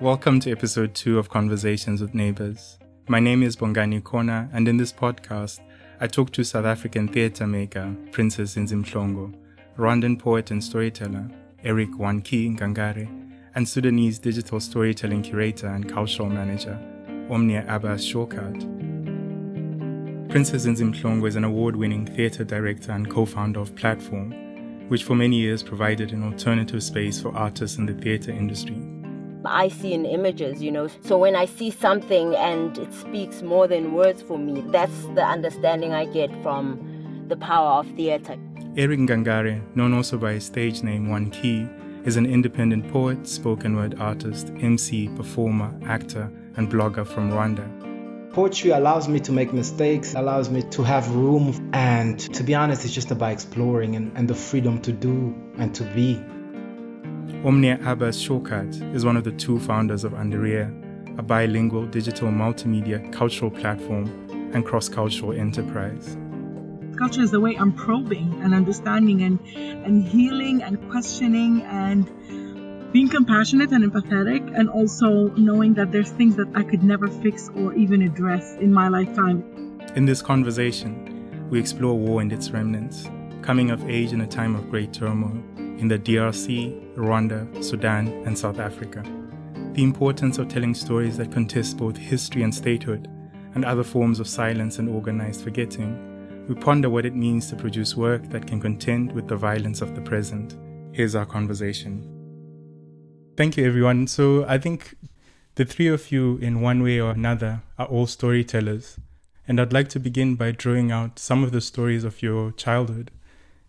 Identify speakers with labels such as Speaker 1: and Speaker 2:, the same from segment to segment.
Speaker 1: Welcome to episode two of Conversations with Neighbors. My name is Bongani Kona, and in this podcast, I talk to South African theatre maker Princess Nzimhlongo, Rwandan poet and storyteller Eric One Key Ngangare, and Sudanese digital storytelling curator and cultural manager Omnia Abbas Shawkat. Princess Nzimhlongo is an award winning theatre director and co founder of Platform, which for many years provided an alternative space for artists in the theatre industry.
Speaker 2: I see in images, you know. So when I see something and it speaks more than words for me, that's the understanding I get from the power of theatre.
Speaker 1: Eric Ngangare, known also by his stage name One Key, is an independent poet, spoken word artist, MC, performer, actor, and blogger from Rwanda.
Speaker 3: Poetry allows me to make mistakes, allows me to have room, and to be honest, it's just about exploring and, and the freedom to do and to be.
Speaker 1: Omnia Abbas Shawkat is one of the two founders of Andariya, a bilingual digital multimedia cultural platform and cross cultural enterprise.
Speaker 4: Culture is the way I'm probing and understanding and, and healing and questioning and being compassionate and empathetic, and also knowing that there's things that I could never fix or even address in my lifetime.
Speaker 1: In this conversation, we explore war and its remnants, coming of age in a time of great turmoil in the DRC, Rwanda, Sudan, and South Africa. The importance of telling stories that contest both history and statehood, and other forms of silence and organized forgetting. We ponder what it means to produce work that can contend with the violence of the present. Here's our conversation. Thank you, everyone. So, I think the three of you, in one way or another, are all storytellers. And I'd like to begin by drawing out some of the stories of your childhood.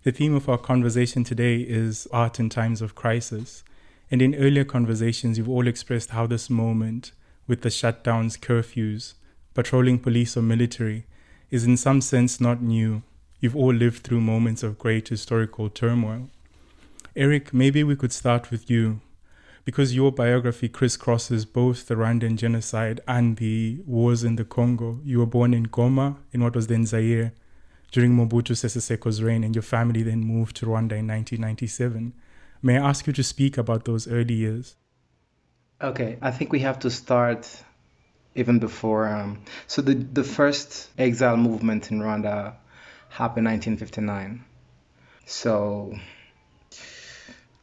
Speaker 1: The theme of our conversation today is art in times of crisis. And in earlier conversations, you've all expressed how this moment, with the shutdowns, curfews, patrolling police or military, is in some sense not new. You've all lived through moments of great historical turmoil. Eric, maybe we could start with you, because your biography crisscrosses both the Rwandan genocide and the wars in the Congo. You were born in Goma, in what was then Zaire, during Mobutu Sese Seko's reign, and your family then moved to Rwanda in 1997. May I ask you to speak about those early years?
Speaker 3: Okay, I think we have to start even before. Um, so the the first exile movement in Rwanda happened in 1959. So,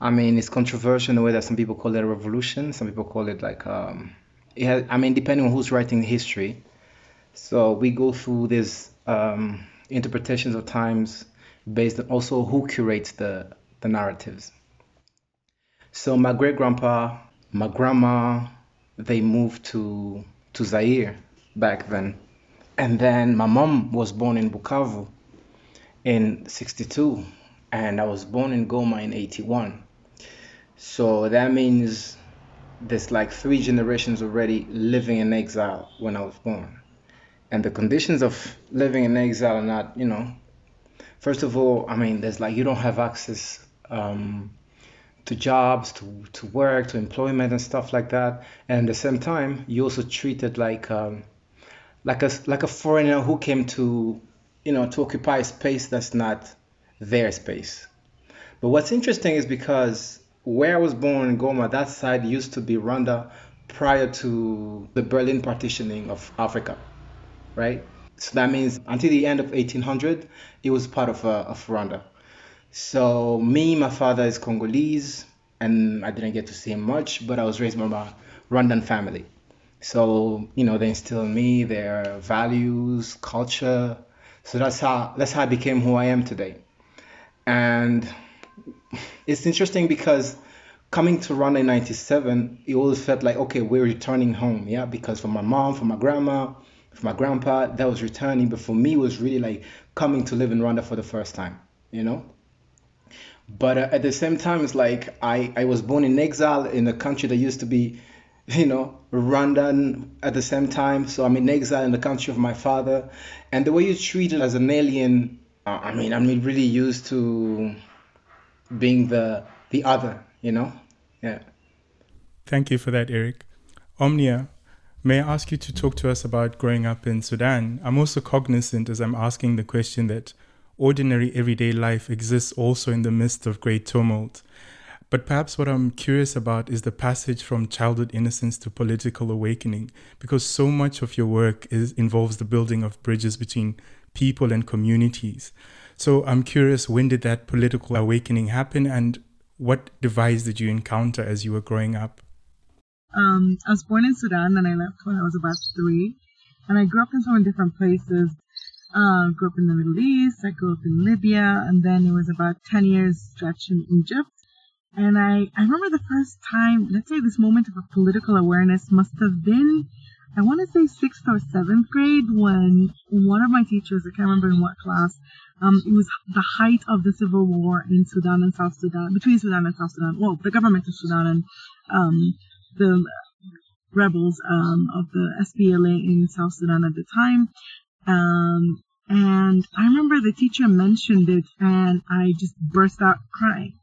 Speaker 3: I mean, it's controversial in the way that some people call it a revolution. Some people call it like, um, it has, I mean, depending on who's writing the history. So we go through this um, interpretations of times based on also who curates the, the narratives. So my great grandpa, my grandma, they moved to to Zaire back then. And then my mom was born in Bukavu in 62 and I was born in Goma in 81. So that means there's like three generations already living in exile when I was born and the conditions of living in exile are not, you know, first of all, I mean, there's like you don't have access um, to jobs, to, to work, to employment and stuff like that. And at the same time, you also treated like um, like a like a foreigner who came to, you know, to occupy a space that's not their space. But what's interesting is because where I was born in Goma, that side used to be Rwanda prior to the Berlin partitioning of Africa right? So that means until the end of 1800, it was part of, uh, of Rwanda. So me, my father is Congolese, and I didn't get to see him much, but I was raised by a Rwandan family. So you know, they instilled in me their values, culture. So that's how that's how I became who I am today. And it's interesting because coming to Rwanda in '97, it always felt like okay, we're returning home, yeah, because for my mom, for my grandma, for my grandpa, that was returning. But for me, was really like coming to live in Rwanda for the first time, you know? But uh, at the same time, it's like I, I was born in exile in a country that used to be, you know, Rwandan at the same time. So I'm in exile in the country of my father. And the way you treat it as an alien, uh, I mean, I'm really used to being the the other, you know? Yeah.
Speaker 1: Thank you for that, Eric. Omnia, May I ask you to talk to us about growing up in Sudan? I'm also cognizant as I'm asking the question that ordinary everyday life exists also in the midst of great tumult. But perhaps what I'm curious about is the passage from childhood innocence to political awakening, because so much of your work is, involves the building of bridges between people and communities. So I'm curious, when did that political awakening happen, and what device did you encounter as you were growing up?
Speaker 4: Um, I was born in Sudan, and I left when I was about three, and I grew up in so many different places. Uh, grew up in the Middle East. I grew up in Libya, and then it was about ten years stretch in Egypt. And I, I remember the first time, let's say this moment of political awareness must have been, I want to say sixth or seventh grade when one of my teachers, I can't remember in what class, um, it was the height of the civil war in Sudan and South Sudan, between Sudan and South Sudan. Well, the government of Sudan and um, the rebels um, of the SPLA in South Sudan at the time. Um, and I remember the teacher mentioned it, and I just burst out crying.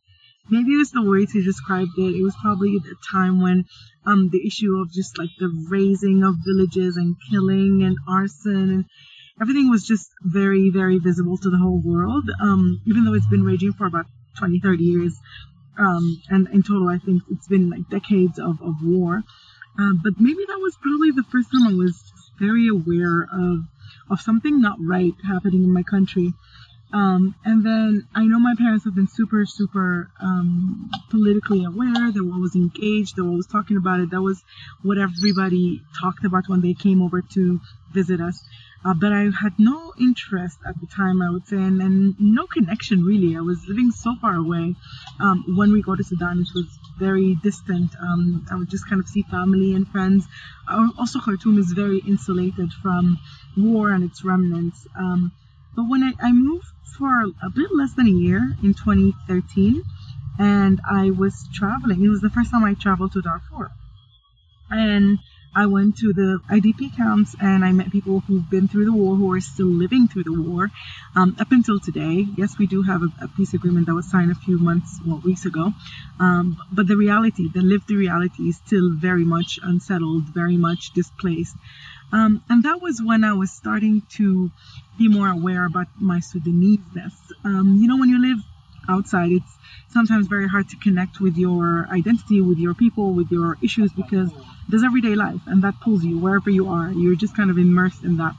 Speaker 4: Maybe it was the words he described it. It was probably the time when um, the issue of just like the razing of villages and killing and arson and everything was just very, very visible to the whole world. Um, even though it's been raging for about 20, 30 years. Um, and in total, I think it's been like decades of, of war. Uh, but maybe that was probably the first time I was very aware of, of something not right happening in my country. Um, and then I know my parents have been super, super um, politically aware. They were always engaged. They were always talking about it. That was what everybody talked about when they came over to visit us. Uh, but I had no interest at the time, I would say, and, and no connection really. I was living so far away. Um, when we go to Sudan, it was very distant. Um, I would just kind of see family and friends. Uh, also, Khartoum is very insulated from war and its remnants. Um, but when I, I moved for a bit less than a year in 2013, and I was traveling, it was the first time I traveled to Darfur. And I went to the IDP camps and I met people who've been through the war, who are still living through the war um, up until today. Yes, we do have a, a, peace agreement that was signed a few months, well, weeks ago. Um, but the reality, the lived reality, is still very much unsettled, very much displaced. Um, and that was when I was starting to be more aware about my Sudanese-ness. Um, you know, when you live outside, it's sometimes very hard to connect with your identity, with your people, with your issues because there's everyday life and that pulls you wherever you are. You're just kind of immersed in that.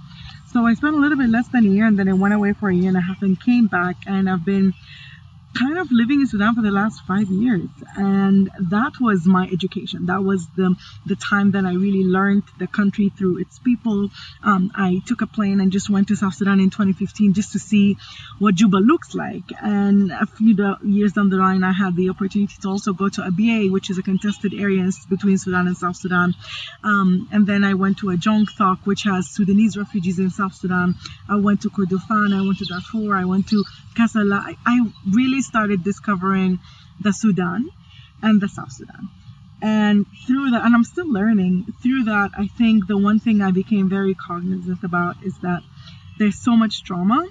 Speaker 4: So I spent a little bit less than a year and then I went away for a year and a half and came back and I've been kind of living in Sudan for the last five years, and that was my education. That was the the time that I really learned the country through its people. Um, I took a plane and just went to South Sudan in 2015 just to see what Juba looks like. And a few years down the line, I had the opportunity to also go to Abyei, which is a contested area between Sudan and South Sudan. Um, and then I went to Ajong which has Sudanese refugees in South Sudan. I went to Kordofan. I went to Darfur. I went to Kassala. I, I really started discovering the Sudan and the South Sudan. And through that, and I'm still learning, through that, I think the one thing I became very cognizant about is that there's so much trauma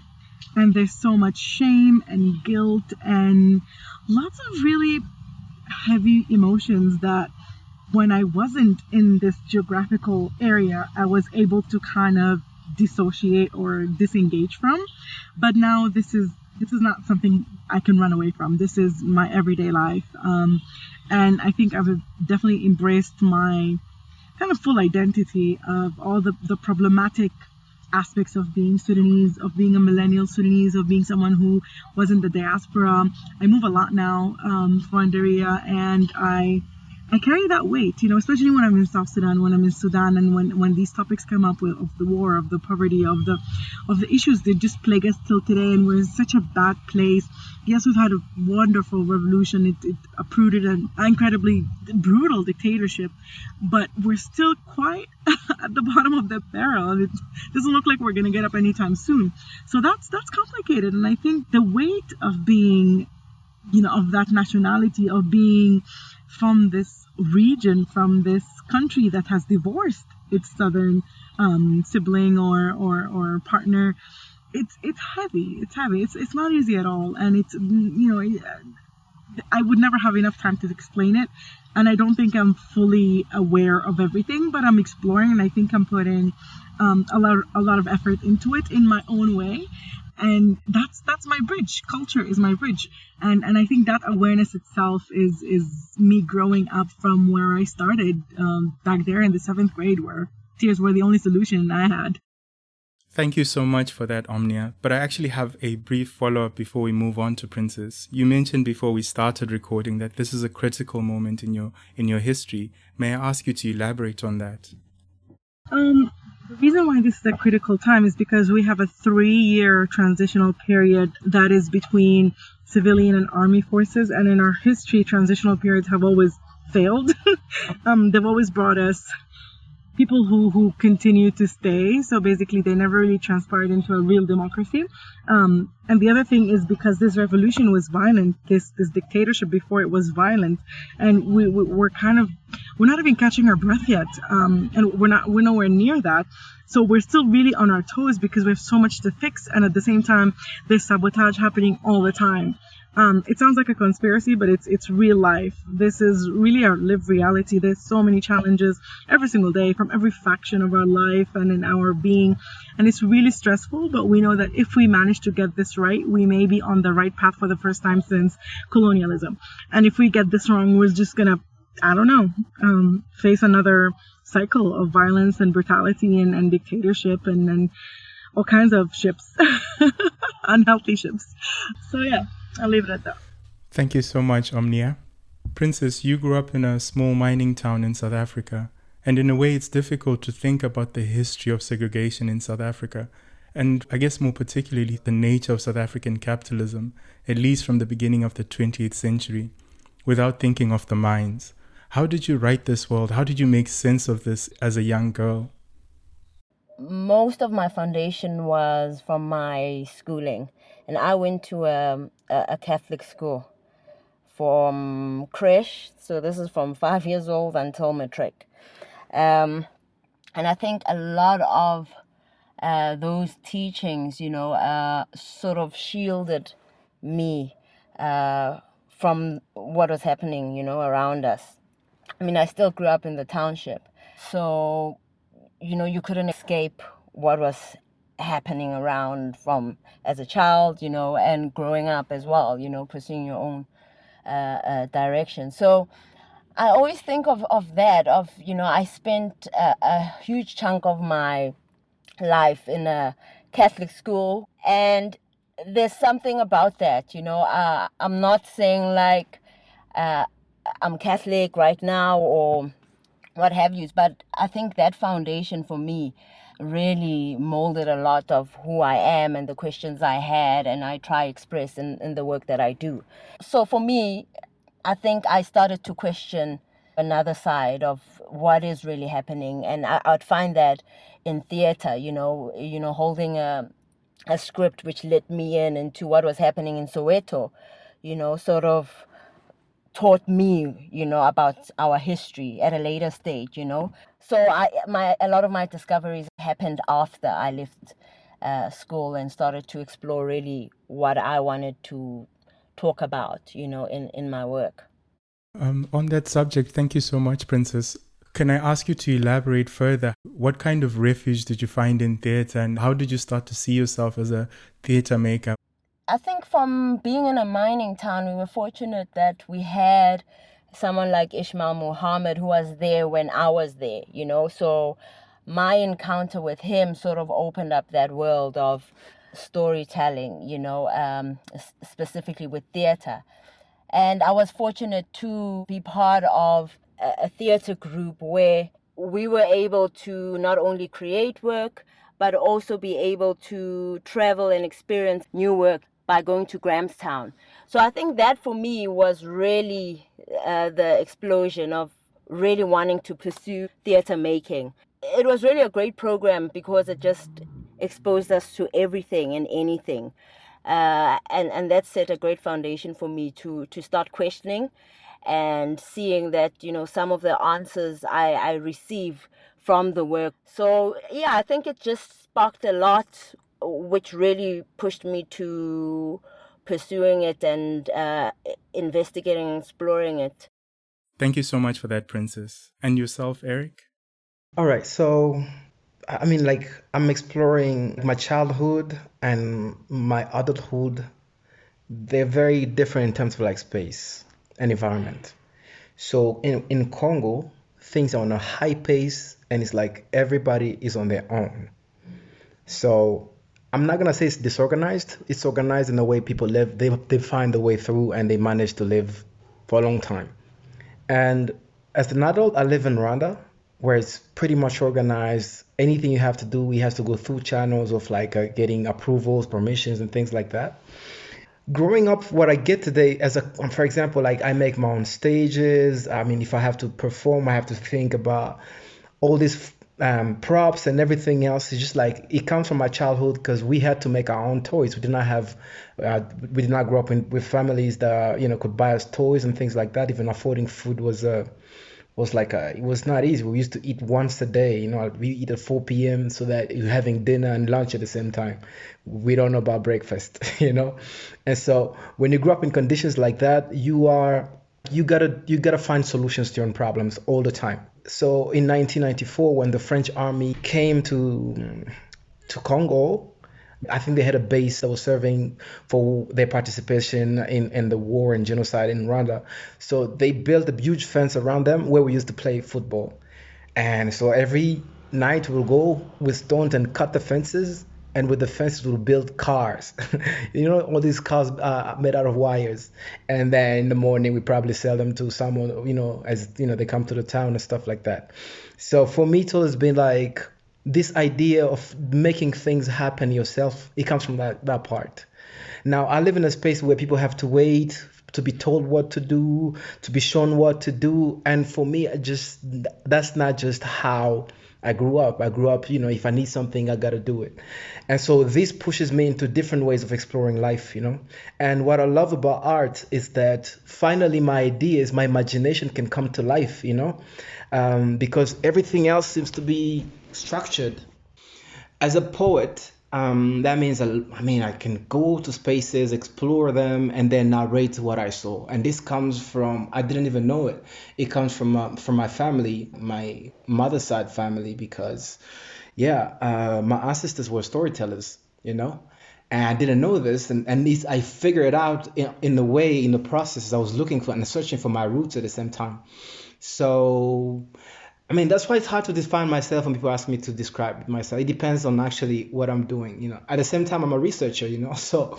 Speaker 4: and there's so much shame and guilt and lots of really heavy emotions that when I wasn't in this geographical area, I was able to kind of dissociate or disengage from. But now this is this is not something I can run away from. This is my everyday life. Um, and I think I've definitely embraced my kind of full identity of all the, the problematic aspects of being Sudanese, of being a millennial Sudanese, of being someone who was in the diaspora. I move a lot now um, for Andariya, and I I carry that weight, you know, especially when I'm in South Sudan, when I'm in Sudan, and when, when these topics come up with, of the war, of the poverty, of the of the issues that just plague us till today, and we're in such a bad place. Yes, we've had a wonderful revolution. It, it uprooted an incredibly brutal dictatorship, but we're still quite at the bottom of the barrel. It doesn't look like we're going to get up anytime soon. So that's that's complicated, and I think the weight of being, you know, of that nationality, of being from this region, from this country that has divorced its southern um, sibling or, or, or partner. It's it's heavy. It's heavy. It's it's not easy at all, and it's you know I would never have enough time to explain it, and I don't think I'm fully aware of everything, but I'm exploring, and I think I'm putting um, a lot a lot of effort into it in my own way, and that's that's my bridge culture is my bridge and and i think that awareness itself is is me growing up from where i started um, back there in the seventh grade where tears were the only solution i had
Speaker 1: Thank you so much for that, Omnia. But I actually have a brief follow up before we move on to Princess. You mentioned before we started recording that this is a critical moment in your in your history. May I ask you to elaborate on that?
Speaker 4: Um, the reason why this is a critical time is because we have a three year transitional period that is between civilian and army forces. And in our history, transitional periods have always failed. um, they've always brought us people who, who continue to stay. So basically, they never really transpired into a real democracy. Um, and the other thing is because this revolution was violent, this this dictatorship before it was violent, and we, we we're kind of we're not even catching our breath yet, um, and we're not we're nowhere near that. So we're still really on our toes because we have so much to fix, and at the same time, there's sabotage happening all the time. Um, it sounds like a conspiracy, but it's it's real life. This is really our lived reality. There's so many challenges every single day from every faction of our life and in our being, and it's really stressful. But we know that if we manage to get this right, we may be on the right path for the first time since colonialism. And if we get this wrong, we're just gonna, I don't know, um, face another cycle of violence and brutality and, and dictatorship and, and all kinds of ships, unhealthy ships. So yeah. I'll leave it at that.
Speaker 1: Thank you so much, Omnia. Princess, you grew up in a small mining town in South Africa, and in a way, it's difficult to think about the history of segregation in South Africa, and I guess more particularly the nature of South African capitalism, at least from the beginning of the 20th century, without thinking of the mines. How did you write this world? How did you make sense of this as a young girl?
Speaker 2: Most of my foundation was from my schooling and I went to a, a Catholic school from creche. So this is from five years old until matric. Um, and I think a lot of uh, those teachings, you know, uh, sort of shielded me uh, from what was happening, you know, around us. I mean, I still grew up in the township. So, you know, you couldn't escape what was happening around from as a child, you know, and growing up as well, you know, pursuing your own uh, uh, direction. So I always think of, of that, of, you know, I spent a, a huge chunk of my life in a Catholic school, and there's something about that, you know. Uh, I'm not saying like uh, I'm Catholic right now or what have you, but I think that foundation for me really molded a lot of who I am and the questions I had and I try express in, in the work that I do. So for me, I think I started to question another side of what is really happening and I, I'd find that in theater, you know, you know, holding a a script which let me in into what was happening in Soweto, you know, sort of taught me, you know, about our history at a later stage, you know. So I my a lot of my discoveries happened after I left uh, school and started to explore really what I wanted to talk about, you know, in in my work.
Speaker 1: Um, on that subject, thank you so much, Princess. Can I ask you to elaborate further? What kind of refuge did you find in theatre, and how did you start to see yourself as a theatre maker?
Speaker 2: I think from being in a mining town, we were fortunate that we had someone like Ismail Mahomed who was there when I was there, you know. So my encounter with him sort of opened up that world of storytelling, you know, um, specifically with theater. And I was fortunate to be part of a, a theater group where we were able to not only create work, but also be able to travel and experience new work by going to Grahamstown. So I think that for me was really uh, the explosion of really wanting to pursue theater making. It was really a great program because it just exposed us to everything and anything. Uh, and, and that set a great foundation for me to, to start questioning and seeing that, you know, some of the answers I, I receive from the work. So, yeah, I think it just sparked a lot which really pushed me to pursuing it and uh, investigating and exploring it.
Speaker 1: Thank you so much for that, Princess. And yourself, Eric?
Speaker 3: All right. So I mean, like I'm exploring my childhood and my adulthood. They're very different in terms of like space and environment. So in in Congo, things are on a high pace, and it's like everybody is on their own. So I'm not gonna say it's disorganized. It's organized in the way people live. They they find a way through, and they manage to live for a long time. And as an adult, I live in Rwanda, where it's pretty much organized. Anything you have to do, you have to go through channels of like uh, getting approvals, permissions, and things like that. Growing up, what I get today, as a, for example, like I make my own stages. I mean, if I have to perform, I have to think about all these um, props and everything else. is just like it comes from my childhood because we had to make our own toys. We did not have, uh, we did not grow up in, with families that you know could buy us toys and things like that. Even affording food was a uh, was like a, it was not easy. We used to eat once a day. You know, we eat at 4 p.m. so that you're having dinner and lunch at the same time. We don't know about breakfast, you know, and so when you grow up in conditions like that, you are you gotta you gotta find solutions to your own problems all the time. So in 1994, when the French army came to to Congo, I think they had a base that was serving for their participation in, in the war and genocide in Rwanda. So they built a huge fence around them where we used to play football. And so every night we'll go with stones and cut the fences. And with the fences, we'll build cars. you know, all these cars are made out of wires. And then in the morning, we probably sell them to someone, you know, as, you know, they come to the town and stuff like that. So for me, it always been like, this idea of making things happen yourself, it comes from that, that part. Now, I live in a space where people have to wait to be told what to do, to be shown what to do. And for me, I just that's not just how I grew up. I grew up, you know, if I need something, I got to do it. And so this pushes me into different ways of exploring life, you know. And what I love about art is that finally my ideas, my imagination can come to life, you know, um, because everything else seems to be structured. As a poet, um, that means I mean I can go to spaces, explore them, and then narrate what I saw. And this comes from I didn't even know it. It comes from uh, from my family, my mother's side family, because yeah, uh, my ancestors were storytellers, you know. And I didn't know this, and, and I figured it out in, in the way, in the process I was looking for and searching for my roots at the same time. So I mean, that's why it's hard to define myself when people ask me to describe myself. It depends on actually what I'm doing, you know. At the same time, I'm a researcher, you know, so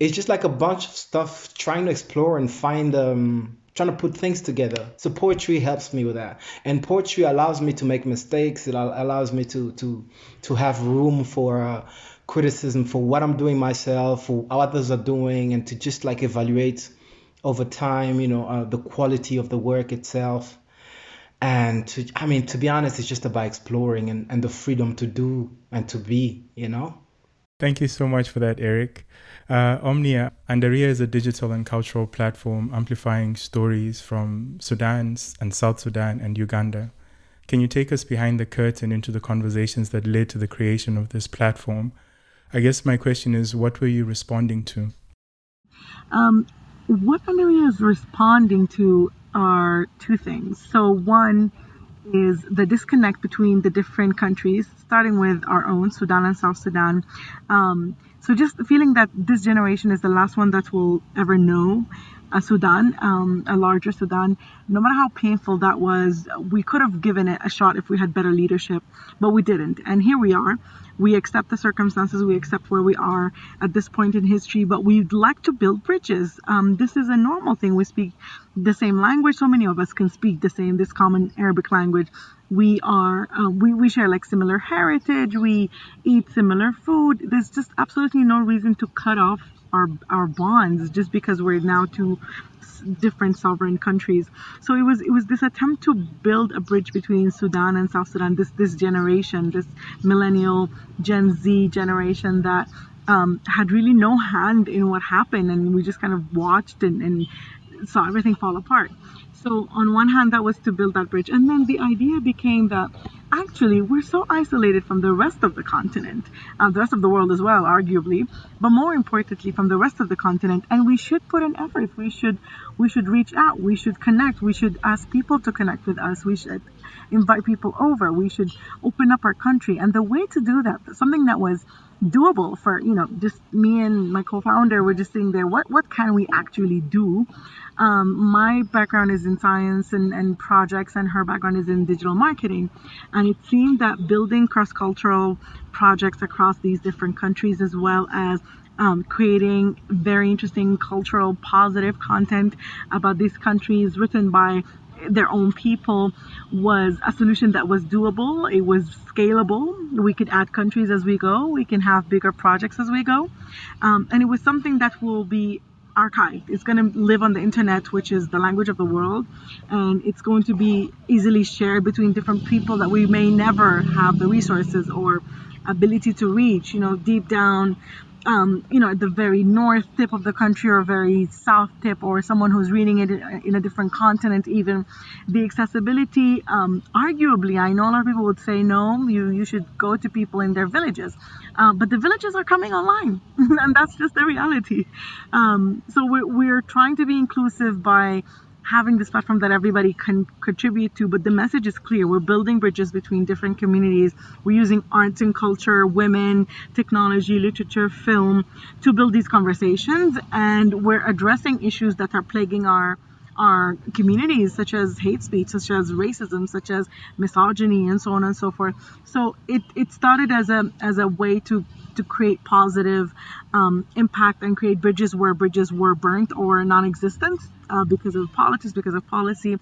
Speaker 3: it's just like a bunch of stuff trying to explore and find, um, trying to put things together. So poetry helps me with that, and poetry allows me to make mistakes. It allows me to to to have room for uh, criticism for what I'm doing myself, for what others are doing, and to just like evaluate over time, you know, uh, the quality of the work itself and to, I mean, to be honest, it's just about exploring and, and the freedom to do and to be, you know?
Speaker 1: Thank you so much for that, Eric. Uh, Omnia, Andariya is a digital and cultural platform amplifying stories from Sudan and South Sudan and Uganda. Can you take us behind the curtain into the conversations that led to the creation of this platform? I guess my question is what were you responding to?
Speaker 4: Um, what Andariya is responding to are two things. So, one is the disconnect between the different countries, starting with our own, Sudan and South Sudan. Um, so, just feeling that this generation is the last one that will ever know a Sudan, um, a larger Sudan. No matter how painful that was, we could have given it a shot if we had better leadership, but we didn't. And here we are we accept the circumstances, we accept where we are at this point in history, but we'd like to build bridges. Um, this is a normal thing. We speak the same language. So many of us can speak the same, this common Arabic language. We are, uh, we, we share like similar heritage. We eat similar food. There's just absolutely no reason to cut off our, our bonds just because we're now two different sovereign countries. So it was it was this attempt to build a bridge between Sudan and South Sudan. This this generation, this millennial Gen Z generation that um, had really no hand in what happened, and we just kind of watched and, and saw everything fall apart. So on one hand, that was to build that bridge, and then the idea became that actually we're so isolated from the rest of the continent, uh, the rest of the world as well, arguably, but more importantly from the rest of the continent. And we should put an effort. We should we should reach out. We should connect. We should ask people to connect with us. We should invite people over. We should open up our country. And the way to do that, something that was doable for you know just me and my co-founder were just sitting there what what can we actually do um, my background is in science and, and projects and her background is in digital marketing and it seemed that building cross-cultural projects across these different countries as well as um, creating very interesting cultural positive content about these countries written by their own people was a solution that was doable. It was scalable. We could add countries as we go. We can have bigger projects as we go. Um, and it was something that will be archived. It's going to live on the internet, which is the language of the world. And it's going to be easily shared between different people that we may never have the resources or ability to reach, you know, deep down um, you know, at the very north tip of the country or very south tip, or someone who's reading it in a different continent, even the accessibility, um, arguably, I know a lot of people would say no, you, you should go to people in their villages. Uh, but the villages are coming online, and that's just the reality. Um, so we're, we're trying to be inclusive by having this platform that everybody can contribute to, but the message is clear. We're building bridges between different communities. We're using arts and culture, women, technology, literature, film to build these conversations, and we're addressing issues that are plaguing our our communities, such as hate speech, such as racism, such as misogyny, and so on and so forth. So it, it started as a as a way to to create positive um, impact and create bridges where bridges were burnt or non-existent uh, because of politics, because of policy,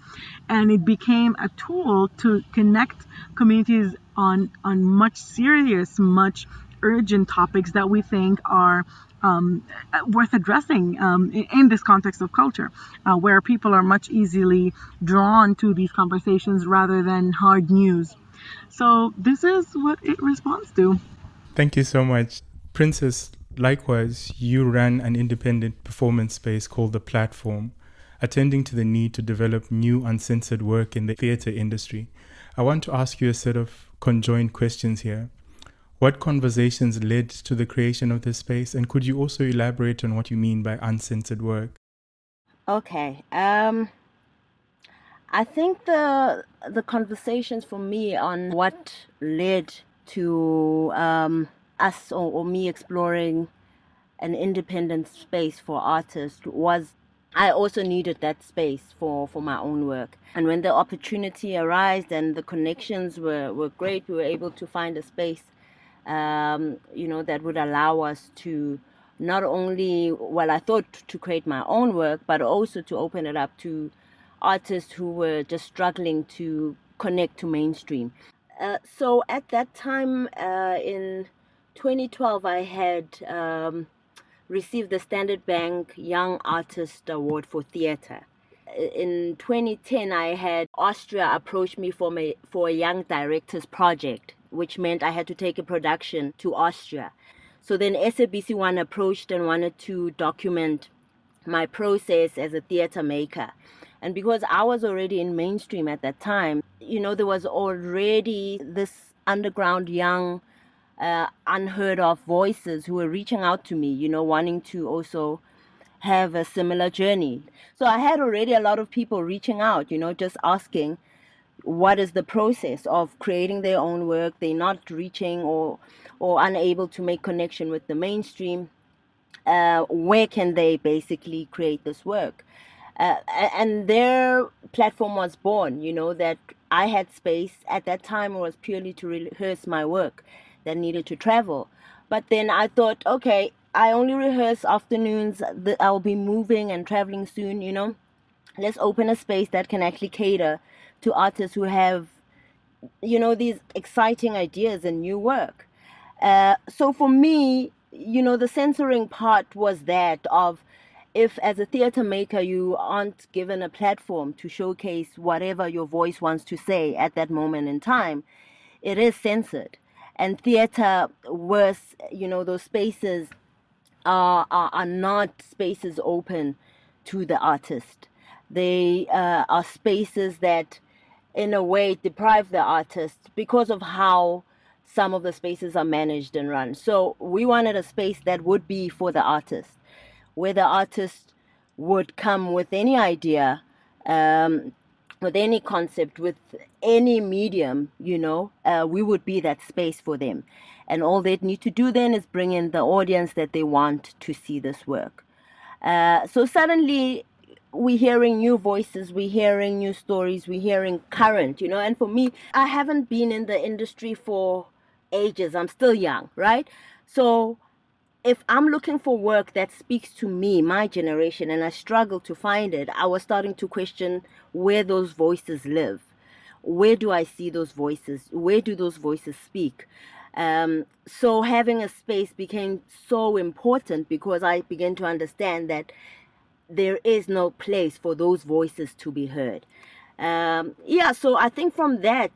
Speaker 4: and it became a tool to connect communities on on much serious, much urgent topics that we think are um, worth addressing um, in, in, this context of culture, uh, where people are much easily drawn to these conversations rather than hard news. So this is what it responds to.
Speaker 1: Thank you so much, Princess. Likewise, you ran an independent performance space called The Platform, attending to the need to develop new uncensored work in the theatre industry. I want to ask you a set of conjoined questions here. What conversations led to the creation of this space, and could you also elaborate on what you mean by uncensored work?
Speaker 2: Okay. Um, I think the the conversations for me on what led to um, us or, or me exploring an independent space for artists was I also needed that space for, for my own work. And when the opportunity arose and the connections were, were great, we were able to find a space um, you know, that would allow us to not only, well, I thought to create my own work, but also to open it up to artists who were just struggling to connect to mainstream. Uh, so at that time uh, in 2012, I had um, received the Standard Bank Young Artist Award for Theatre. In 2010, I had Austria approach me for, my, for a Young Directors Project which meant I had to take a production to Austria. So then SABC One approached and wanted to document my process as a theater maker. And because I was already in mainstream at that time, you know, there was already this underground young, uh, unheard of voices who were reaching out to me, you know, wanting to also have a similar journey. So I had already a lot of people reaching out, you know, just asking, what is the process of creating their own work? They're not reaching or or unable to make connection with the mainstream. Uh, where can they basically create this work? Uh, and their platform was born you know that i had space at that time was purely to rehearse my work that needed to travel. But then i thought okay i only rehearse afternoons i'll be moving and traveling soon you know? Let's open a space that can actually cater to artists who have, you know, these exciting ideas and new work. Uh, so for me, you know, the censoring part was that of if as a theater maker you aren't given a platform to showcase whatever your voice wants to say at that moment in time, it is censored. And theater, worse, you know, those spaces are, are, are not spaces open to the artist. They uh, are spaces that in a way, deprive the artists because of how some of the spaces are managed and run. So we wanted a space that would be for the artist, where the artist would come with any idea, um, with any concept, with any medium, you know, uh, we would be that space for them. And all they'd need to do then is bring in the audience that they want to see this work. Uh, so suddenly we're hearing new voices, we're hearing new stories, we're hearing current, you know. And for me, I haven't been in the industry for ages, I'm still young, right? So if I'm looking for work that speaks to me, my generation, and I struggle to find it, I was starting to question where those voices live. Where do I see those voices? Where do those voices speak? Um, so having a space became so important because I began to understand that there is no place for those voices to be heard. Um, yeah, so I think from that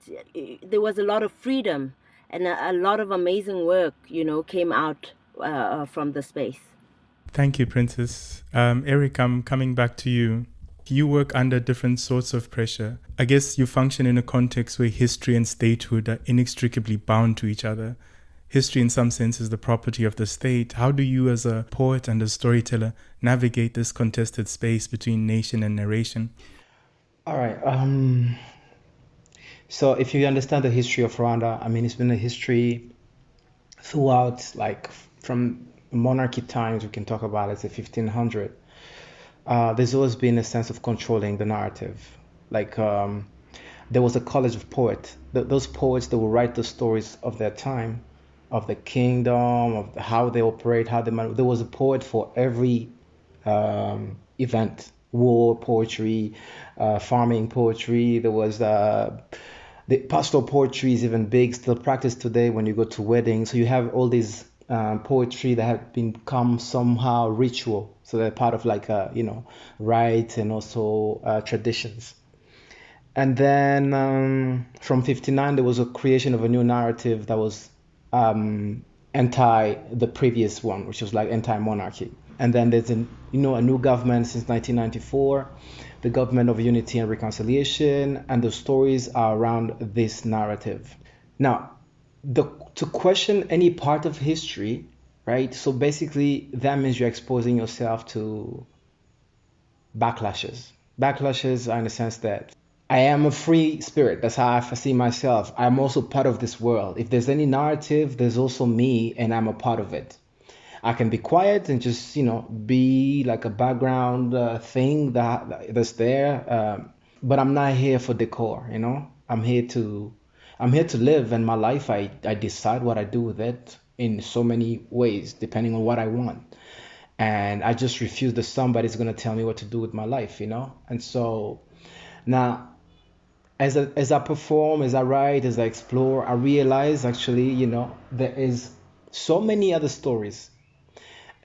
Speaker 2: there was a lot of freedom and a, a lot of amazing work, you know, came out uh, from the space.
Speaker 1: Thank you, Princess. Um, Eric, I'm coming back to you. You work under different sorts of pressure. I guess you function in a context where history and statehood are inextricably bound to each other. History, in some sense, is the property of the state. How do you, as a poet and a storyteller, navigate this contested space between nation and narration?
Speaker 3: All right. Um, so, if you understand the history of Rwanda, I mean, it's been a history throughout, like from monarchy times, we can talk about it, the 1500. Uh, there's always been a sense of controlling the narrative. Like, um, there was a college of poets. those poets that would write the stories of their time of the kingdom, of how they operate, how they man- there was a poet for every um, event, war poetry, uh, farming poetry. There was uh, the pastoral poetry is even big, still practiced today when you go to weddings. So you have all these um, poetry that have become somehow ritual. So they're part of like a, you know, rite and also uh, traditions. And then um, from 59, there was a creation of a new narrative that was um, anti the previous one, which was like anti-monarchy. And then there's a you know a new government since 1994, the government of unity and reconciliation, and the stories are around this narrative. Now, the to question any part of history, right? So basically, that means you're exposing yourself to backlashes. Backlashes are in the sense that I am a free spirit. That's how I see myself. I'm also part of this world. If there's any narrative, there's also me, and I'm a part of it. I can be quiet and just, you know, be like a background uh, thing that that's there. Um, but I'm not here for decor, you know. I'm here to, I'm here to live, and my life. I I decide what I do with it in so many ways, depending on what I want. And I just refuse that somebody's gonna tell me what to do with my life, you know. And so now as I, as I perform, as I write, as I explore, I realize actually, you know, there is so many other stories.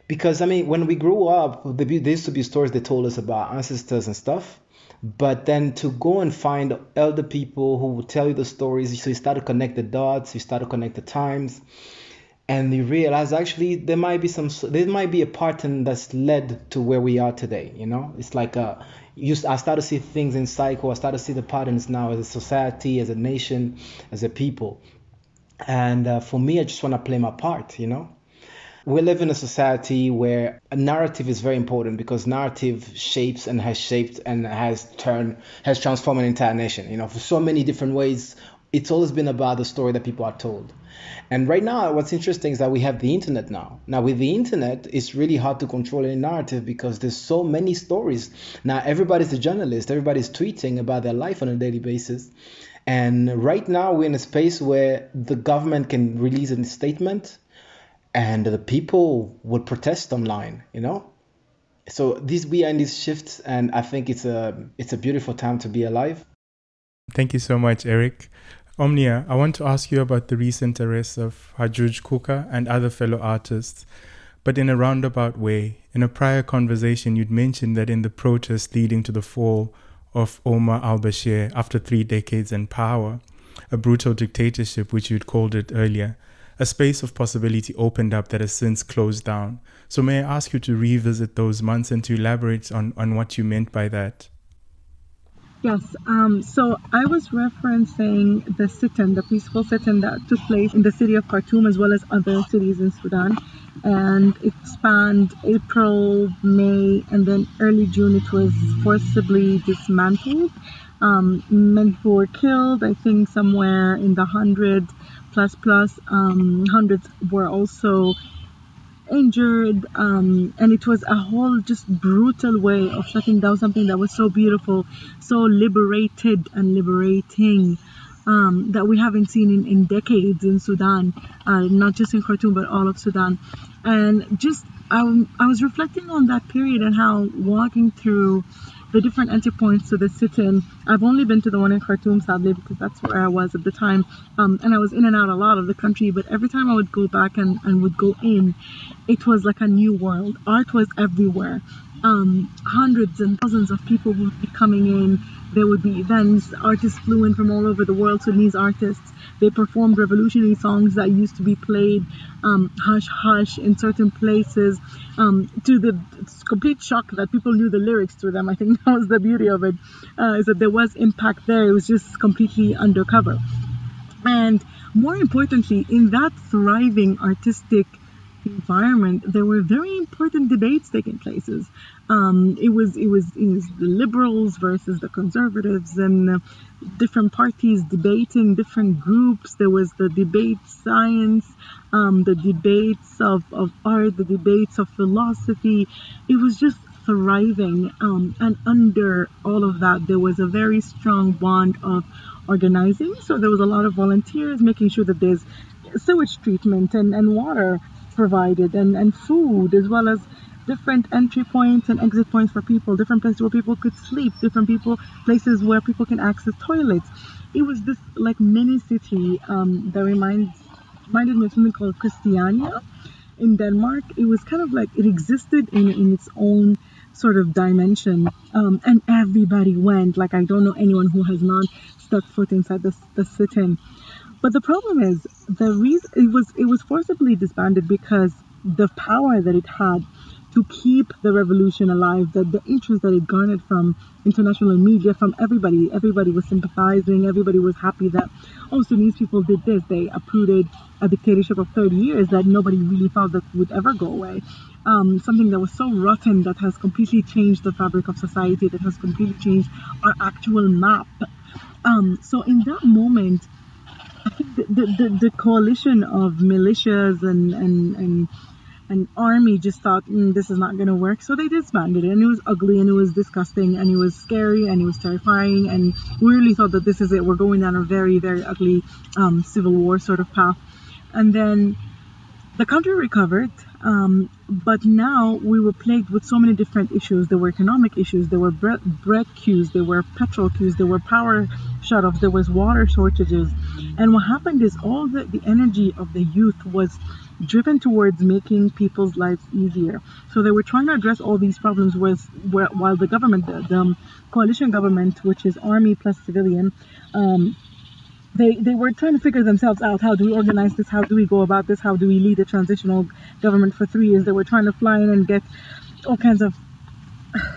Speaker 3: Because I mean, when we grew up, there used to be stories they told us about ancestors and stuff. But then to go and find elder people who will tell you the stories, so you start to connect the dots, you start to connect the times, and you realize actually there might be some, there might be a pattern that's led to where we are today. You know, it's like a, you, I start to see things in cycle. I start to see the patterns now as a society, as a nation, as a people. And uh, for me, I just want to play my part, you know? We live in a society where a narrative is very important because narrative shapes and has shaped and has turned, has transformed an entire nation, you know, for so many different ways. It's always been about the story that people are told. And right now, what's interesting is that we have the internet now. Now, with the internet, it's really hard to control any narrative because there's so many stories. Now, everybody's a journalist, everybody's tweeting about their life on a daily basis. And right now, we're in a space where the government can release a statement and the people would protest online, you know? So these we are in these shifts, and I think it's a it's a beautiful time to be alive.
Speaker 1: Thank you so much, Eric. Omnia, I want to ask you about the recent arrests of Hajooj Kooka and other fellow artists, but in a roundabout way. In a prior conversation, you'd mentioned that in the protests leading to the fall of Omar al Bashir after three decades in power, a brutal dictatorship, which you'd called it earlier, a space of possibility opened up that has since closed down. So, may I ask you to revisit those months and to elaborate on, on what you meant by that?
Speaker 4: Yes, um, so I was referencing the sit-in, the peaceful sit-in that took place in the city of Khartoum as well as other cities in Sudan. And it spanned April, May, and then early June it was forcibly dismantled. Um, men who were killed, I think somewhere in the hundred plus plus um, hundreds were also injured um, and it was a whole just brutal way of shutting down something that was so beautiful so liberated and liberating um, that we haven't seen in, in decades in Sudan uh, not just in Khartoum but all of Sudan. And just I, I was reflecting on that period and how walking through the different entry points to the sit-in. I've only been to the one in Khartoum, sadly, because that's where I was at the time, um, and I was in and out a lot of the country. But every time I would go back and, and would go in, it was like a new world. Art was everywhere. Um, hundreds and thousands of people would be coming in. There would be events. Artists flew in from all over the world, Sudanese artists. They performed revolutionary songs that used to be played um, hush hush in certain places um, to the complete shock that people knew the lyrics to them. I think that was the beauty of it, uh, is that there was impact there. It was just completely undercover. And more importantly, in that thriving artistic environment, there were very important debates taking places. Um, it was it was it was the liberals versus the conservatives and different parties debating different groups. There was the debate science, um, the debates of, of art, the debates of philosophy. It was just thriving. Um, and under all of that, there was a very strong bond of organizing. So there was a lot of volunteers making sure that there's sewage treatment and, and water provided and, and food as well as different entry points and exit points for people, different places where people could sleep, different people places where people can access toilets. It was this like mini city um, that reminds reminded me of something called Christiania in Denmark. It was kind of like it existed in in its own sort of dimension, um, and everybody went. Like I don't know anyone who has not stepped foot inside the the sit-in. But the problem is the reason it was it was forcibly disbanded because the power that it had to keep the revolution alive, that the interest that it garnered from international media, from everybody, everybody was sympathizing, everybody was happy that, oh, Sudanese people did this. They uprooted a dictatorship of 30 years that nobody really thought that would ever go away. Um, something that was so rotten that has completely changed the fabric of society, that has completely changed our actual map. Um, so in that moment, the, the, the, coalition of militias and, and, and an army just thought mm, this is not going to work so they disbanded it and it was ugly and it was disgusting and it was scary and it was terrifying and we really thought that this is it we're going down a very very ugly um, civil war sort of path. And then the country recovered um, but now we were plagued with so many different issues. There were economic issues, there were bread, bread queues, there were petrol queues, there were power shutoffs, there was water shortages. And what happened is all the, the energy of the youth was driven towards making people's lives easier. So they were trying to address all these problems was while the government, the, the coalition government, which is army plus civilian, um, they, they were trying to figure themselves out. How do we organize this? How do we go about this? How do we lead a transitional government for three years? They were trying to fly in and get all kinds of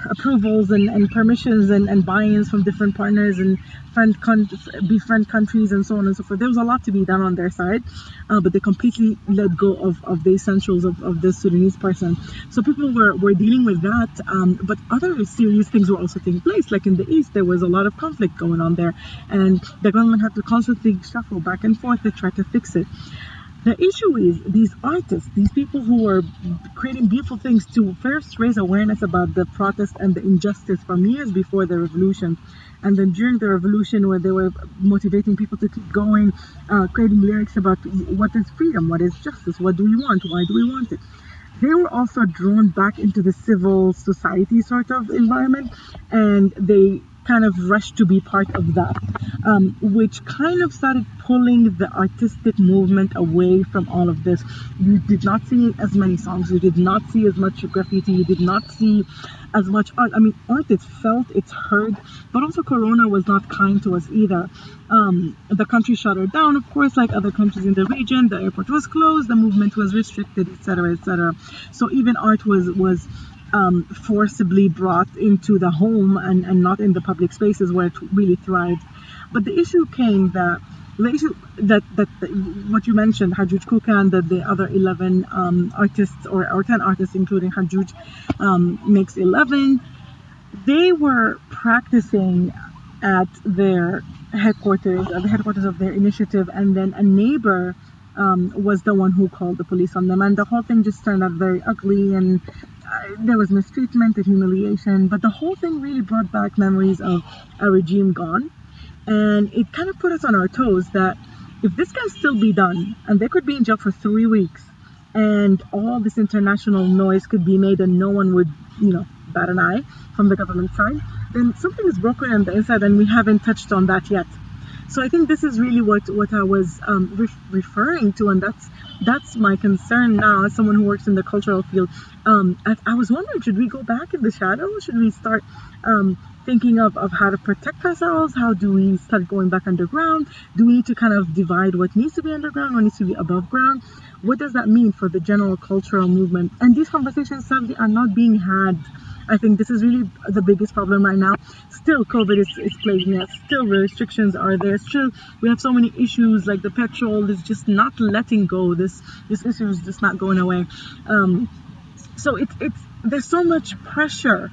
Speaker 4: approvals and, and permissions and, and buy-ins from different partners and friend con- befriend countries and so on and so forth. There was a lot to be done on their side, uh, but they completely let go of, of the essentials of, of the Sudanese person. So people were, were dealing with that, um, but other serious things were also taking place. Like in the east, there was a lot of conflict going on there, and the government had to constantly shuffle back and forth to try to fix it. The issue is these artists, these people who are creating beautiful things to first raise awareness about the protest and the injustice from years before the revolution. And then during the revolution, where they were motivating people to keep going, uh, creating lyrics about what is freedom, what is justice, what do we want, why do we want it they were also drawn back into the civil society sort of environment and they kind of rushed to be part of that, um, which kind of started pulling the artistic movement away from all of this. You did not see as many songs, you did not see as much graffiti, you did not see as much art. I mean, art it's felt, it's heard, but also Corona was not kind to us either. Um, the country shuttered down, of course, like other countries in the region. The airport was closed, the movement was restricted, etc., etc. So even art was was um, forcibly brought into the home and, and not in the public spaces where it really thrived. But the issue came that the issue that, that, that what you mentioned, Hajooj Kukan, that the other 11 um, artists or, or 10 artists, including Hajooj, um, makes 11, they were practicing at their headquarters, at the headquarters of their initiative, and then a neighbor um, was the one who called the police on them, and the whole thing just turned out very ugly, and uh, there was mistreatment and humiliation. But the whole thing really brought back memories of a regime gone, and it kind of put us on our toes that if this can still be done, and they could be in jail for three weeks, and all this international noise could be made, and no one would, you know, bat an eye from the government side, then something is broken on the inside, and we haven't touched on that yet. So I think this is really what what I was um, re- referring to, and that's that's my concern now as someone who works in the cultural field. Um, I, I, was wondering, should we go back in the shadows? Should we start um, thinking of, of how to protect ourselves? How do we start going back underground? Do we need to kind of divide what needs to be underground, what needs to be above ground? What does that mean for the general cultural movement? And these conversations sadly are not being had I think this is really the biggest problem right now. Still, COVID is, is plaguing us. Still, restrictions are there. Still, we have so many issues like the petrol is just not letting go. This this issue is just not going away. Um, so it's it's there's so much pressure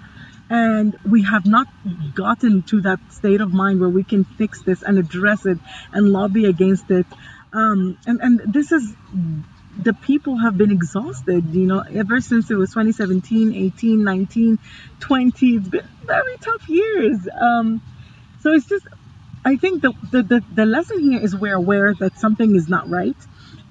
Speaker 4: and we have not gotten to that state of mind where we can fix this and address it and lobby against it um, and and this is the people have been exhausted, you know, ever since it was 2017, 18, 19, 20. It's been very tough years. Um, so it's just, I think the, the, the, the lesson here is we're aware that something is not right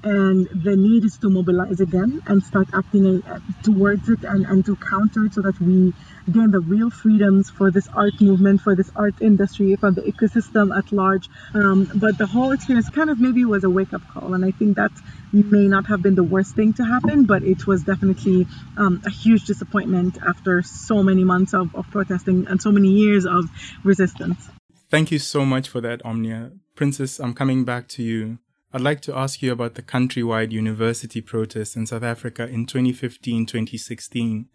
Speaker 4: and the need is to mobilize again and start acting uh, towards it and, and to counter it so that we gain the real freedoms for this art movement, for this art industry, for the ecosystem at large. Um, but the whole experience kind of maybe was a wake up call, and I think that may not have been the worst thing to happen, but it was definitely um, a huge disappointment after so many months of, of protesting and so many years of resistance.
Speaker 1: Thank you so much for that, Omnia. Princess, I'm coming back to you. I'd like to ask you about the countrywide university protests in South Africa in 2015 2016.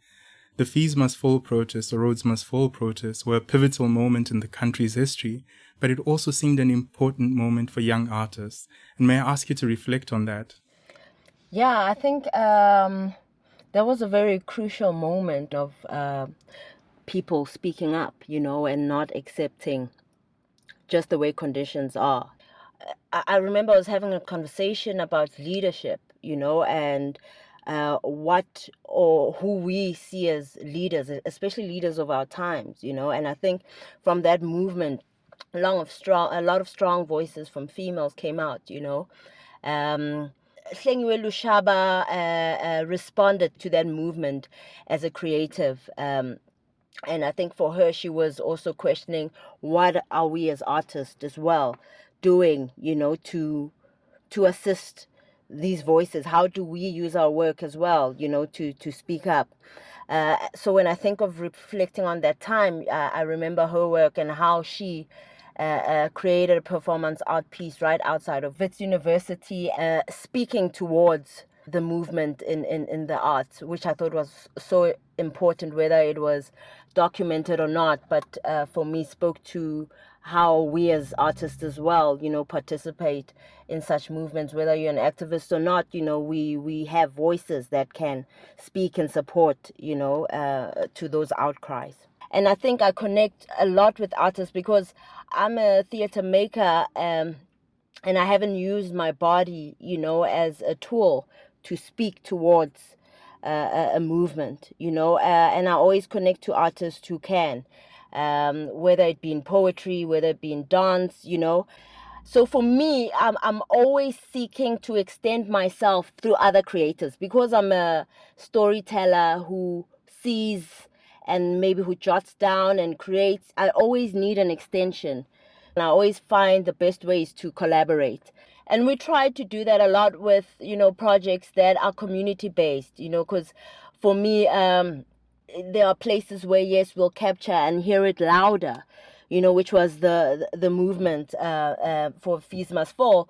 Speaker 1: The Fees Must Fall protest or Rhodes Must Fall protest were a pivotal moment in the country's history, but it also seemed an important moment for young artists. And may I ask you to reflect on that?
Speaker 2: Yeah, I think um, that was a very crucial moment of uh, people speaking up, you know, and not accepting just the way conditions are. I remember I was having a conversation about leadership, you know, and uh, what or who we see as leaders, especially leaders of our times, you know. And I think from that movement, a lot of strong, a lot of strong voices from females came out, you know. Um, Hlengiwe Lushaba uh, uh, responded to that movement as a creative. Um, and I think for her, she was also questioning what are we as artists as well doing, you know, to to assist these voices? How do we use our work as well, you know, to to speak up? Uh, so when I think of reflecting on that time, uh, I remember her work and how she uh, uh created a performance art piece right outside of Wits University, uh, speaking towards the movement in, in, in the arts, which I thought was so important, whether it was documented or not, but uh, for me spoke to how we as artists as well, you know, participate in such movements, whether you're an activist or not, you know, we, we have voices that can speak and support, you know, uh, to those outcries. And I think I connect a lot with artists because I'm a theater maker um, and I haven't used my body, you know, as a tool to speak towards uh, a movement, you know, uh, and I always connect to artists who can um, whether it be in poetry, whether it be in dance, you know. So for me, I'm, I'm always seeking to extend myself through other creators because I'm a storyteller who sees and maybe who jots down and creates. I always need an extension. And I always find the best ways to collaborate. And we try to do that a lot with, you know, projects that are community based, you know, because for me, um, there are places where yes we'll capture and hear it louder you know which was the the movement uh, uh, for fees must fall.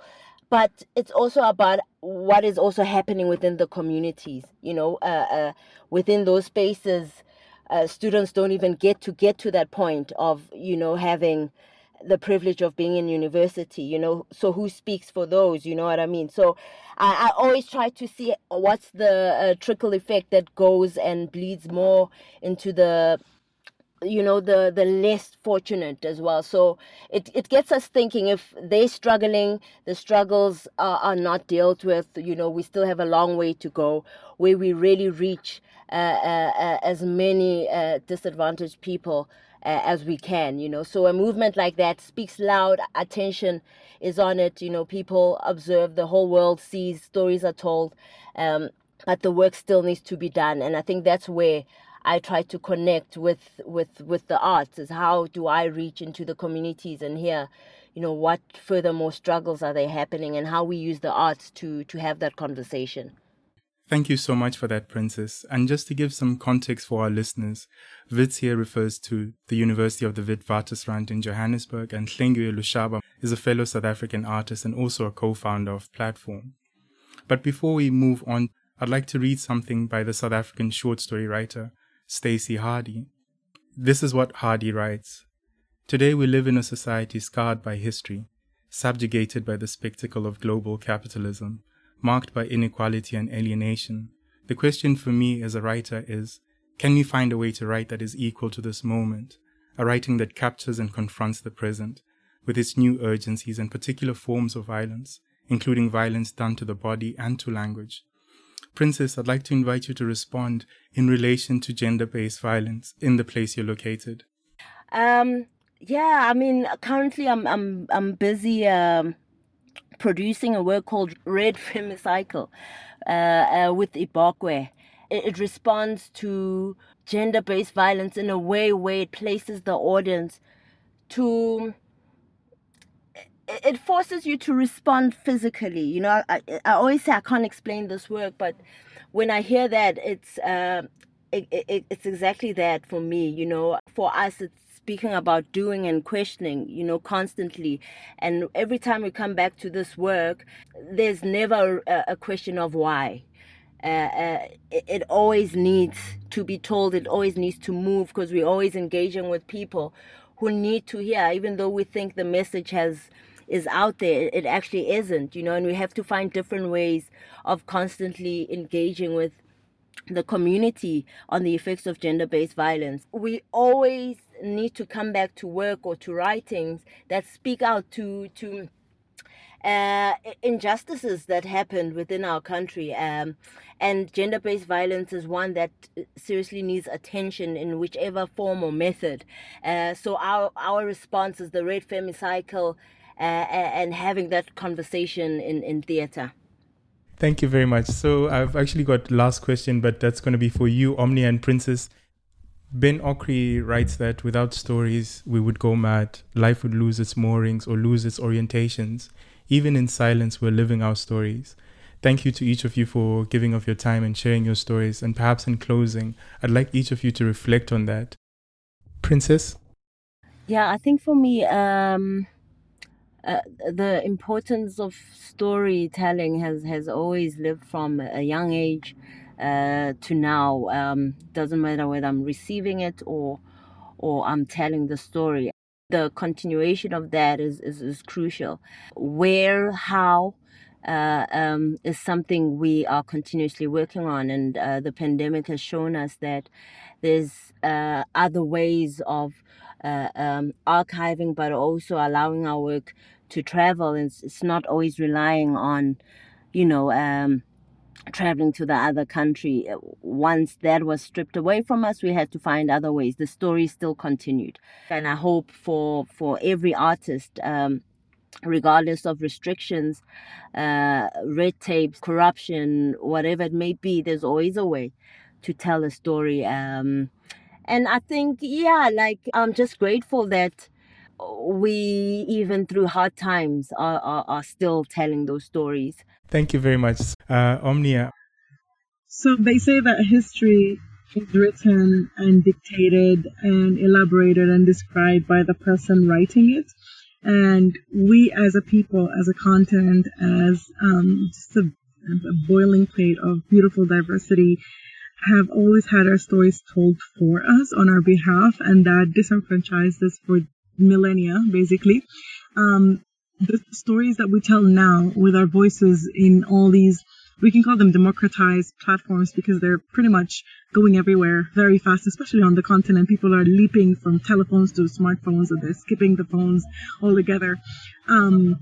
Speaker 2: But it's also about what is also happening within the communities you know uh, uh within those spaces uh, students don't even get to get to that point of you know having the privilege of being in university you know so who speaks for those you know what i mean? So i, I always try to see what's the uh, trickle effect that goes and bleeds more into the you know the the less fortunate as well. So it it gets us thinking if they're struggling the struggles are, are not dealt with you know we still have a long way to go where we really reach uh, uh, uh, as many uh, disadvantaged people as we can you know? So a movement like that speaks loud attention is on it you know? People observe the whole world sees stories are told um, but the work still needs to be done. And i think that's where I try to connect with with with the arts is how do I reach into the communities and hear you know what furthermore struggles are they happening and how we use the arts to to have that conversation
Speaker 1: Thank you so much for that, Princess. And just to give some context for our listeners, WITS here refers to the University of the Witwatersrand in Johannesburg, and Hlengiwe Lushaba is a fellow South African artist and also a co-founder of Platform. But before we move on, I'd like to read something by the South African short story writer Stacy Hardy. This is what Hardy writes Today we live in a society scarred by history, subjugated by the spectacle of global capitalism, marked by inequality and alienation. The question for me as a writer is can we find a way to write that is equal to this moment, a writing that captures and confronts the present, with its new urgencies and particular forms of violence, including violence done to the body and to language, Princess, I'd like to invite you to respond in relation to gender based violence in the place you're located.
Speaker 2: Um, yeah, I mean, currently I'm, I'm, I'm busy um, producing a work called Red Femicycle uh, uh, with Ibokwe. It, it responds to gender based violence in a way where it places the audience to it forces you to respond physically. You know, I, I always say I can't explain this work, but when I hear that, it's uh, it, it, it's exactly that for me. You know, for us, it's speaking about doing and questioning. You know, constantly, and every time we come back to this work, there's never a, a question of why. Uh, uh, it, it, always needs to be told. It always needs to move because we're always engaging with people who need to hear, even though we think the message has is out there. It actually isn't, you know, and we have to find different ways of constantly engaging with the community on the effects of gender based violence. We always need to come back to work or to writings that speak out to, to, uh, injustices that happened within our country. Um, and gender based violence is one that seriously needs attention in whichever form or method. Uh, so, our, our response is the Red Femicycle uh, and having that conversation in, in theater.
Speaker 1: Thank you very much. So I've actually got last question, but that's going to be for you, Omnia and Princess. Ben Okri writes that without stories, we would go mad. Life would lose its moorings or lose its orientations. Even in silence, we're living our stories. Thank you to each of you for giving of your time and sharing your stories. And perhaps in closing, I'd like each of you to reflect on that. Princess?
Speaker 2: Yeah, I think for me, um, uh, the importance of storytelling has has always lived from a young age uh, to now. Um, doesn't matter whether I'm receiving it or or I'm telling the story. The continuation of that is is, is crucial. Where, how, uh, um, is something we are continuously working on, and uh, the pandemic has shown us that there's uh, other ways of uh, um, archiving, but also allowing our work to travel. It's, it's not always relying on, you know, um, traveling to the other country. Once that was stripped away from us, we had to find other ways. The story still continued, and I hope for for every artist. Um, regardless of restrictions, uh, red tape, corruption, whatever it may be, there's always a way to tell a story. Um, and I think, yeah, like I'm just grateful that we even through hard times are, are, are still telling those stories
Speaker 1: thank you very much. Uh, omnia.
Speaker 4: So they say that history is written and dictated and elaborated and described by the person writing it. And we as a people as a continent as um, just a, a boiling plate of beautiful diversity have always had our stories told for us on our behalf, and that disenfranchised us for millennia, basically. Um, the stories that we tell now with our voices in all these we can call them democratized platforms because they're pretty much going everywhere very fast, especially on the continent. People are leaping from telephones to smartphones and they're skipping the phones altogether. Um,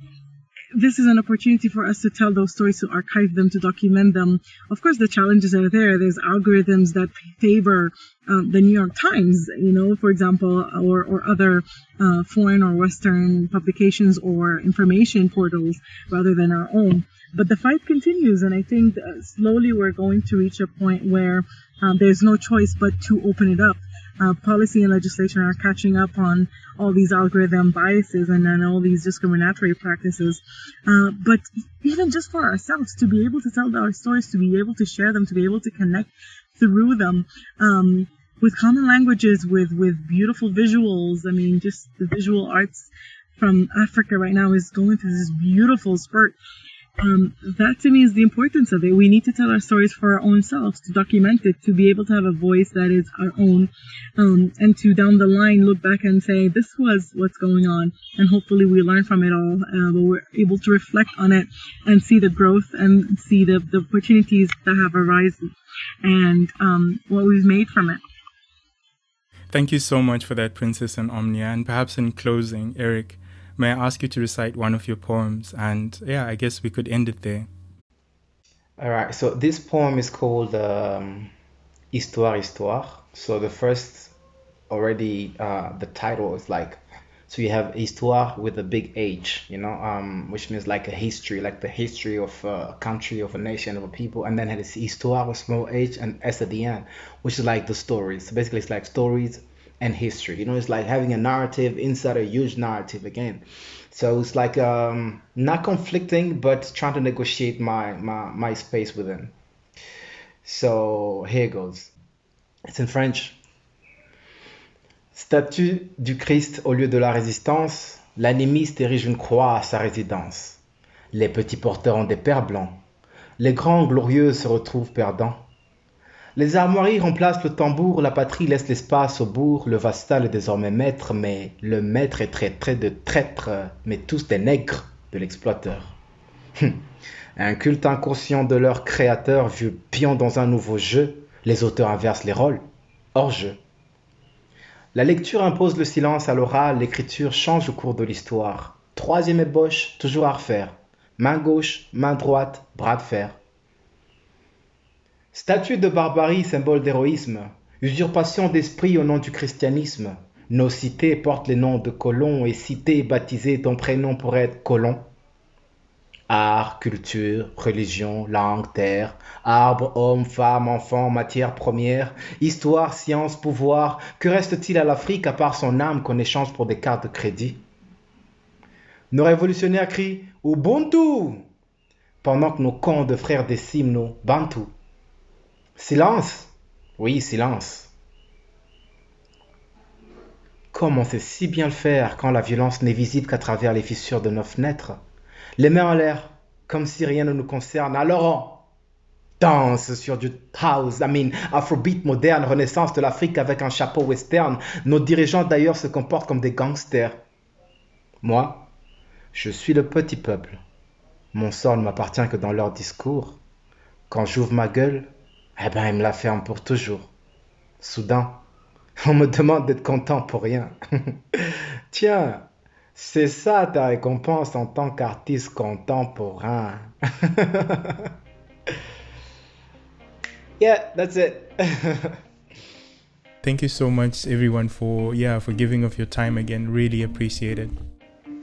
Speaker 4: this is an opportunity for us to tell those stories, to archive them, to document them. Of course, the challenges are there. There's algorithms that favor um, the New York Times, you know, for example, or, or other uh, foreign or Western publications or information portals rather than our own. But the fight continues, and I think uh, slowly we're going to reach a point where um, there's no choice but to open it up. Uh, policy and legislation are catching up on all these algorithm biases and then all these discriminatory practices. Uh, but even just for ourselves, to be able to tell our stories, to be able to share them, to be able to connect through them, um, with common languages, with, with beautiful visuals. I mean, just the visual arts from Africa right now is going through this beautiful spurt um, that to me is the importance of it. We need to tell our stories for our own selves, to document it, to be able to have a voice that is our own, um, and to down the line look back and say, this was what's going on, and hopefully we learn from it all, uh, but we're able to reflect on it and see the growth and see the, the opportunities that have arisen and um, what we've made from it.
Speaker 1: Thank you so much for that, Princess and Omnia. And perhaps in closing, Eric, May I ask you to recite one of your poems? And yeah, I guess we could end it there.
Speaker 3: All right. So this poem is called um, Histoire, Histoire. So the first already, uh, the title is like, so you have Histoire with a big H, you know, um, which means like a history, like the history of a country, of a nation, of a people. And then it's Histoire with small h and S at the end, which is like the stories. So basically, it's like stories and history. You know, it's like having a narrative inside a huge narrative again. So it's like um, not conflicting, but trying to negotiate my, my, my space within. So here goes. It's in French. Statue du Christ au lieu de la résistance, l'animiste érige une croix à sa résidence. Les petits porteurs ont des pères blancs. Les grands glorieux se retrouvent perdants. Les armoiries remplacent le tambour, la patrie laisse l'espace au bourg, le vassal est désormais maître, mais le maître est traité de traître, mais tous des nègres de l'exploiteur. Hum. un culte inconscient de leur créateur, vieux pion dans un nouveau jeu, les auteurs inversent les rôles, hors jeu. La lecture impose le silence à l'oral, l'écriture change au cours de l'histoire. Troisième ébauche, toujours à refaire. Main gauche, main droite, bras de fer. Statue de barbarie, symbole d'héroïsme, usurpation d'esprit au nom du christianisme. Nos cités portent les noms de colons et cités baptisées ton prénom pour être colon. Art, culture, religion, langue, terre, arbre, homme, femme, enfant, matière première, histoire, science, pouvoir, que reste-t-il à l'Afrique à part son âme qu'on échange pour des cartes de crédit? Nos révolutionnaires crient Ubuntu pendant que nos camps de frères déciment nos Bantu. Silence Oui, silence. Comme on sait si bien le faire quand la violence n'est visible qu'à travers les fissures de nos fenêtres Les mains en l'air, comme si rien ne nous concerne. Alors on danse sur du house, I mean, afrobeat moderne, renaissance de l'Afrique avec un chapeau western. Nos dirigeants d'ailleurs se comportent comme des gangsters. Moi, je suis le petit peuple. Mon sort ne m'appartient que dans leur discours. Quand j'ouvre ma gueule, eh ben, il me la ferme pour toujours. Soudain, on me demande d'être content pour rien. Tiens, c'est ça ta récompense en tant qu'artiste contemporain. yeah, that's it.
Speaker 1: Thank you so much, everyone, for yeah for giving of your time again. Really appreciate it.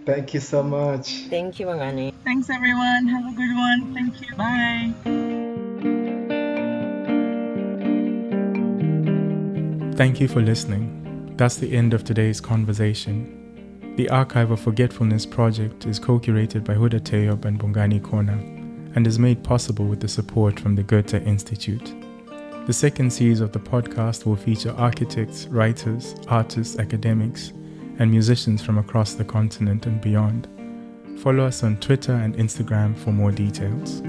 Speaker 3: Thank you so much.
Speaker 2: Thank you, Magani.
Speaker 4: Thanks, everyone. Have a good one. Thank you. Bye.
Speaker 1: Thank you for listening. That's the end of today's conversation. The Archive of Forgetfulness project is co curated by Huda Tayob and Bongani Kona and is made possible with the support from the Goethe Institute. The second series of the podcast will feature architects, writers, artists, academics, and musicians from across the continent and beyond. Follow us on Twitter and Instagram for more details.